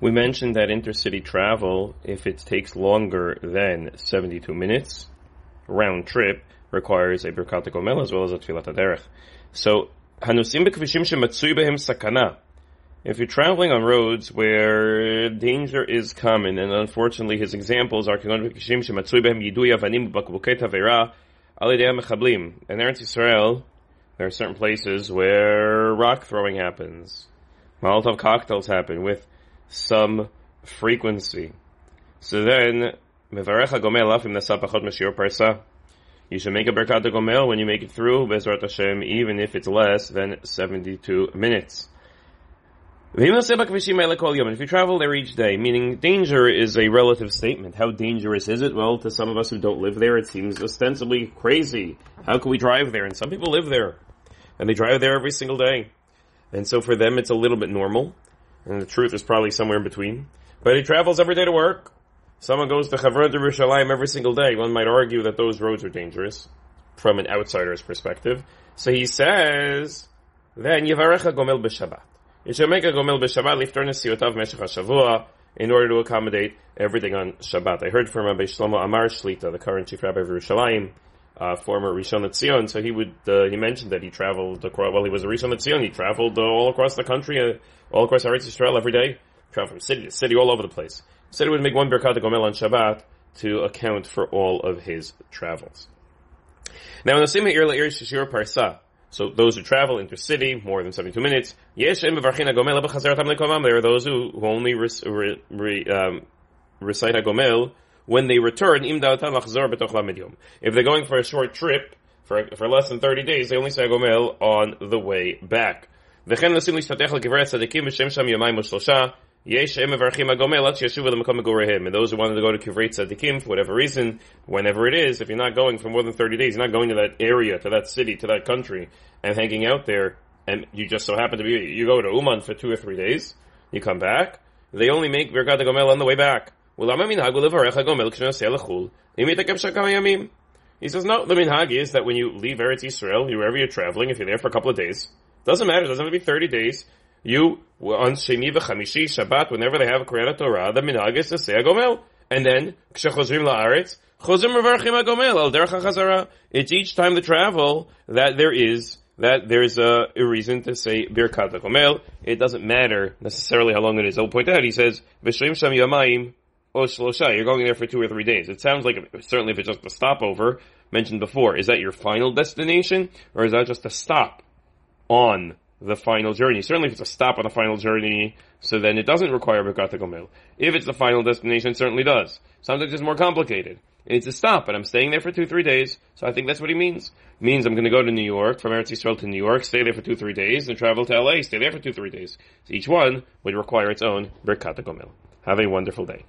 We mentioned that intercity travel, if it takes longer than 72 minutes, round trip, requires a Birkat Gomel as well as a Tfilat HaDerech. So, Hanusim b'kvishim shematzui behem sakana. If you're traveling on roads where danger is common, and unfortunately his examples are Kagon b'kvishim shematzui behem yidui avanim b'bakbukei tavera alidei mechablim. In Eretz Yisrael, there are certain places where rock throwing happens. Molotov cocktails happen with some frequency. So then. You should make a Birkat Gomel when you make it through Bezrat Hashem, even if it's less than 72 minutes. If you travel there each day, meaning danger is a relative statement. How dangerous is it? Well, to some of us who don't live there, it seems ostensibly crazy. How can we drive there? And some people live there. And they drive there every single day. And so for them, it's a little bit normal and the truth is probably somewhere in between. But he travels every day to work. Someone goes to Chavron to Yerushalayim every single day. One might argue that those roads are dangerous from an outsider's perspective. So he says, then Yivarecha Gomel b'Shabbat. You should make a Gomel b'Shabbat lifter nesiyotav meshach Shavua in order to accommodate everything on Shabbat. I heard from Rabbi Shlomo Amar Shlita, the current chief rabbi of Yerushalayim, uh, former Rishon LeZion. So he would uh, he mentioned that he traveled across, well he was a Rishon LeZion. He traveled uh, all across the country, uh, all across Eretz Yisrael every day. Traveled from city to city, all over the place. He said he would make one Birkat Gomel on Shabbat to account for all of his travels. Now in the same Ir Le'ir Shishir Parsa, so those who travel intercity more than 72 minutes, yes, there are those who, only re, re, um, recite when they return, if they're going for a short trip, for, for less than 30 days, they only say Gomel on the way back. And those who want to go to Kivrei Tzadikim for whatever reason, whenever it is, if you're not going for more than 30 days, you're not going to that area, to that city, to that country, and hanging out there, and you just so happen to be, you go to Uman for two or three days, you come back, they only make Birkat Gomel on the way back. He says, no, the minhag is that when you leave Eretz Yisrael, wherever you're traveling, if you're there for a couple of days, doesn't matter, it doesn't have to be 30 days, you, on Sheni v'chamishi, Shabbat, whenever they have a Kriyat Torah, the minhag is to say Agomel. And then, k'shechozrim la'aretz, chozim revarchim Agomel, al derech ha'chazara. It's each time the travel that there is that there's a, a, reason to say Birkat Agomel. It doesn't matter necessarily how long it is. I'll point out, he says, V'shrim sham yamayim, Oh, oh you're going there for two or three days. It sounds like, certainly if it's just a stopover, mentioned before, is that your final destination, or is that just a stop on the final journey? Certainly if it's a stop on the final journey, so then it doesn't require Birkat Gomel. If it's the final destination, it certainly does. Sometimes it's more complicated. It's a stop, but I'm staying there for two, three days, so I think that's what he means. Means I'm gonna go to New York, from Eretz Yisrael to New York, stay there for two, three days, and travel to LA, stay there for two, three days. So each one would require its own Birkat Gomel. Have a wonderful day.